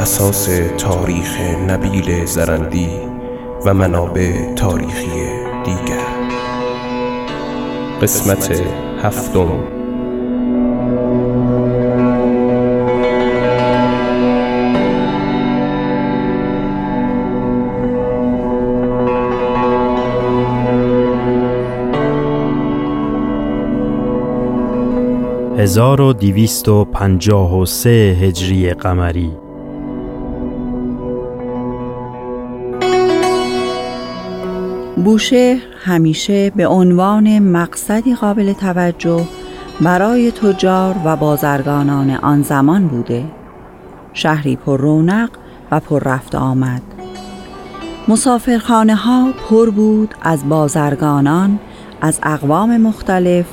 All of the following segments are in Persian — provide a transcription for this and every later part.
اساس تاریخ نبیل زرندی و منابع تاریخی دیگر. قسمت هفتم. و دویست و پنجاه و سه هجری قمری. بوشهر همیشه به عنوان مقصدی قابل توجه برای تجار و بازرگانان آن زمان بوده. شهری پر رونق و پر رفت آمد. مسافرخانه ها پر بود از بازرگانان از اقوام مختلف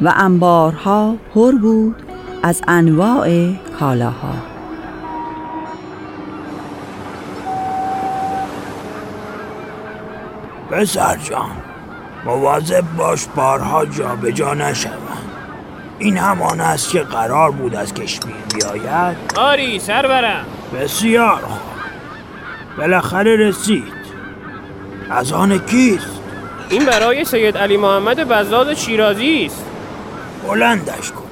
و انبارها پر بود از انواع کالاها. پسر جان مواظب باش بارها جابجا نشوند. این همان است که قرار بود از کشمیر بیاید. آری سرورم. بسیار خوب. بالاخره رسید. از آن کیست؟ این برای سید علی محمد بزاد شیرازی است. بلندش کنید.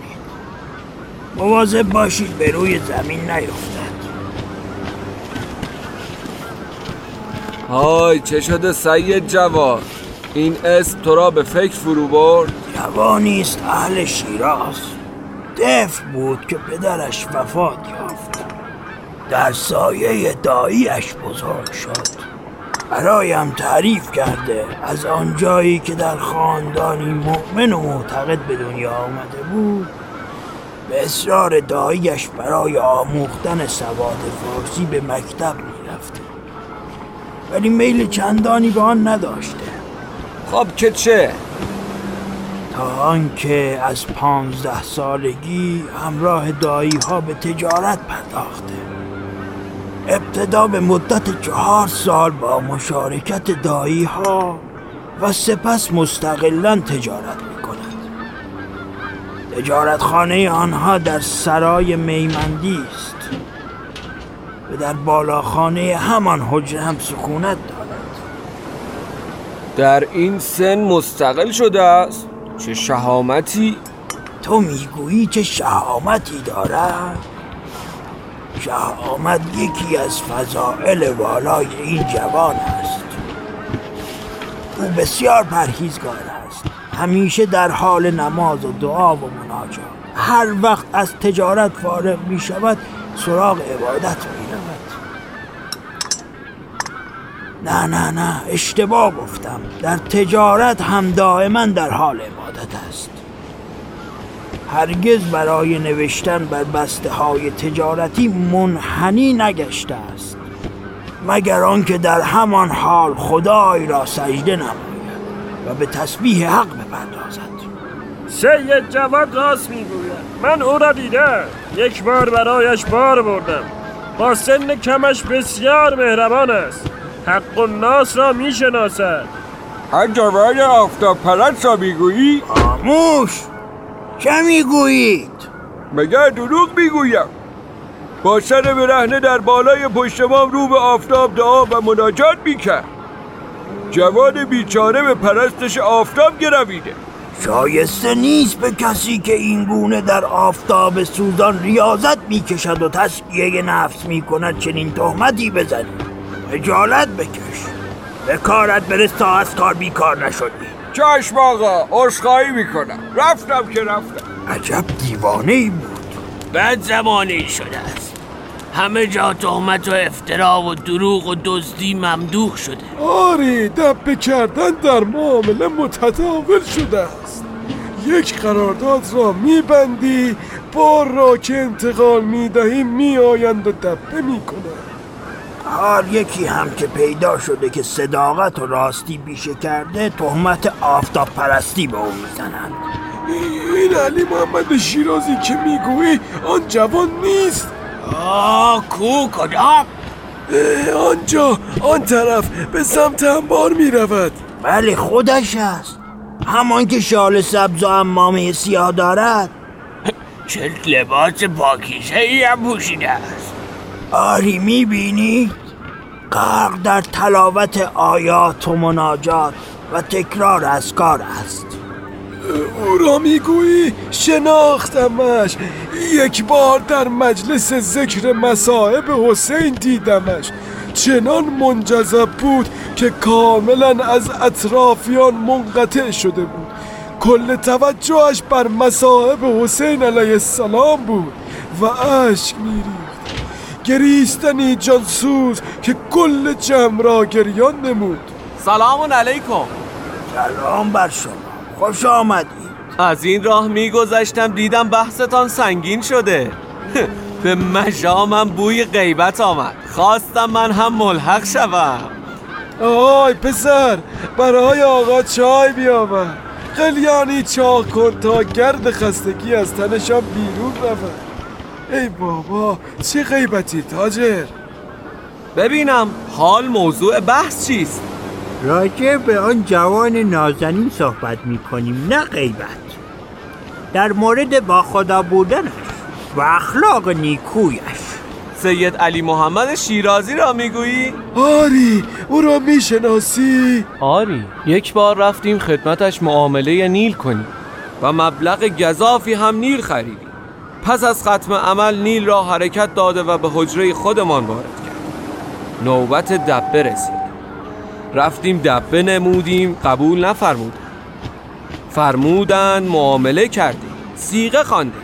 مواظب باشید به روی زمین نیفتد. های چه شده سید جواد؟ این اسم تو را به فکر فرو برد؟ جوانی است اهل شیراز. طفل بود که پدرش وفات یافت. در سایه داییش بزرگ شد. برایم تعریف کرده از آن جایی که در خاندانی مؤمن و معتقد به دنیا آمده بود به اصرار داییش برای آموختن سواد فارسی به مکتب ولی میل چندانی به آن نداشته. خب که چه؟ تا آنکه از پانزده سالگی همراه دایی ها به تجارت پرداخته. ابتدا به مدت چهار سال با مشارکت دایی ها و سپس مستقلا تجارت می کند تجارتخانه آنها در سرای میمندی است. و در بالاخانه همان حجره هم سکونت دارد. در این سن مستقل شده است. چه شهامتی؟ تو می‌گویی چه شهامتی دارد؟ شهامت یکی از فضائل والای این جوان است. او بسیار پرهیزگار است. همیشه در حال نماز و دعا و مناجات. هر وقت از تجارت فارغ می شود سراغ عبادت می رود نه نه نه اشتباه گفتم. در تجارت هم دائما در حال عبادت است. هرگز برای نوشتن بر بسته های تجارتی منحنی نگشته است مگر آنکه در همان حال خدای را سجده نماید و به تسبیح حق بپردازد. سید جواد راست می‌گوید. من او را دیدم. یک بار برایش بار بردم. با سن کمش بسیار مهربان است. حق و ناس را می‌شناسد. هر جواد آفتاب پرست را می‌گویی آموش چه می‌گویید؟ مگر دروغ می‌گویم؟ با سر برهنه در بالای پشت مام رو به آفتاب دعا و مناجات می‌کرد. جوان بیچاره به پرستش آفتاب گرویده. شایسته نیست به کسی که این گونه در آفتاب سوزان ریاضت می‌کشد و تسکیه نفس می‌کند چنین تهمتی بزنی. خجالت بکش. به کارت برس تا از کار بیکار نشدی. چشم آقا عذرخواهی می‌کنم. رفتم که رفتم. عجب دیوانه ای بود. بد زمانه شده است. همه جا تهمت و افترا و دروغ و دزدی ممدوح شده. آری دبه کردن در معامله متداول شده است. یک قرارداد را میبندی بار را که انتقال می‌دهی میآیند و دبه می‌کنند. هر یکی هم که پیدا شده که صداقت و راستی بیشه کرده تهمت آفتاب پرستی به او می‌زنند. این علی محمد شیرازی که می‌گویی آن جوان نیست. آه کو کدام آنجا آن طرف به سمت انبار می‌رود. بله خودش است. همان که شال سبز و امامه سیاه دارد. چه لباس پاکیزه ای هم پوشیده است. آری می‌بینی؟ غرق در تلاوت آیات و مناجات و تکرار اذکار است. او را می‌گویی شناختمش. یک بار در مجلس ذکر مصائب حسین دیدمش. چنان منجذب بود که کاملا از اطرافیان منقطع شده بود. کل توجهش بر مصائب حسین علیه السلام بود و اشک میریخت. گریستنی جانسوز که کل جمع را گریان نمود. سلام علیکم. سلام بر شما. خوش آمدید. از این راه میگذشتم دیدم بحثتان سنگین شده. به مشامم بوی غیبت آمد. خواستم من هم ملحق شوم. آی پسر برای آقا چای بیاور. قلیانی چاق کن تا گرد خستگی از تنشان بیرون رود. ای بابا چه غیبتی تاجر. ببینم حال موضوع بحث چیست؟ راجع به آن جوان نازنین صحبت می کنیم نه غیبت. در مورد با خدا بودنش و اخلاق نیکویش. سید علی محمد شیرازی را می‌گویی؟ آری او را می‌شناسی. آری یک بار رفتیم خدمتش معامله نیل کنیم و مبلغ گذافی هم نیل خریدیم. پس از ختم عمل نیل را حرکت داده و به حجره خودمان وارد کرد. نوبت دبه رسید. رفتیم دبه نمودیم قبول نفرمودن. فرمودن معامله کردیم. سیغه خواندیم.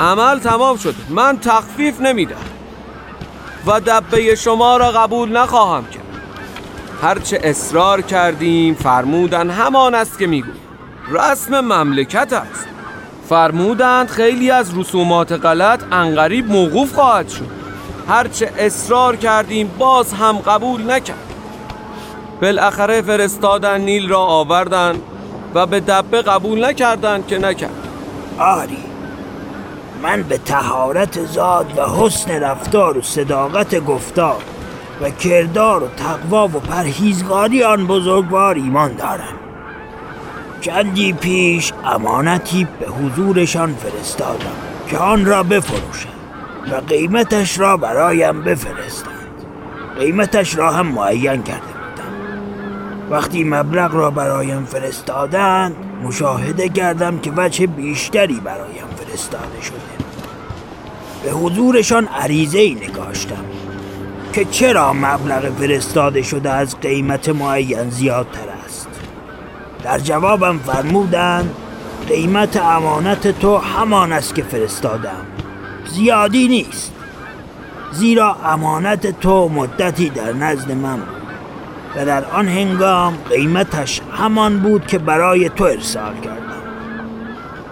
عمل تمام شد من تخفیف نمیدم. و دبه شما را قبول نخواهم کرد. هرچه اصرار کردیم فرمودن همان است که میگو رسم مملکت است. فرمودند خیلی از رسومات غلط انقریب موقوف خواهد شد. هرچه اصرار کردیم باز هم قبول نکرد. بالاخره فرستادن نیل را آوردن و به دبه قبول نکردند که نکرد. آری من به تهارت زاد و حسن رفتار و صداقت گفتار و کردار و تقوا و پرهیزگاری آن بزرگوار ایمان دارم. چندی پیش امانتی به حضورشان فرستادم که آن را بفروشند و قیمتش را برایم بفرستند. قیمتش را هم معین کرده بودم. وقتی مبلغ را برایم فرستادند مشاهده کردم که وجه بیشتری برایم فرستاده شده. به حضورشان عریضه ای نگاشتم که چرا مبلغ فرستاده شده از قیمت معین زیادتر در جوابم فرمودند قیمت امانت تو همان است که فرستادم. زیادی نیست. زیرا امانت تو مدتی در نزد من و در آن هنگام قیمتش همان بود که برای تو ارسال کردم.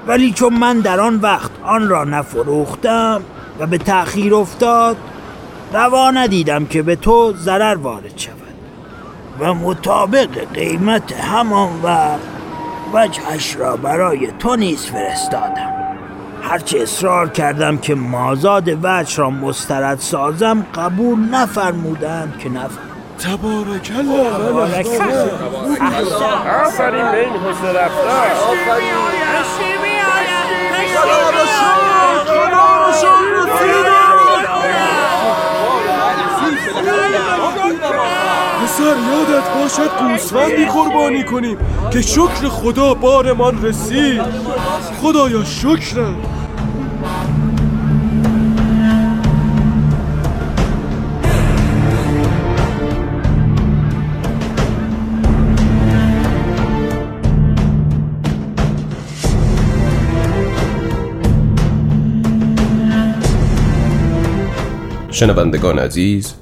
ولی چون من در آن وقت آن را نفروختم و به تأخیر افتاد روا ندیدم که به تو ضرر وارد شود. و مطابق قیمت همان وقت وجهش را برای تو نیز فرستادم. هرچه اصرار کردم که مازاد وجه را مسترد سازم قبول نفرمودند که نفرمودند تبارک الله. آفرین به این حسن رفتار. باشد گوسفندی قربانی کنیم که شکر خدا بارمان رسید. خدایا شکرم. شنوندگان عزیز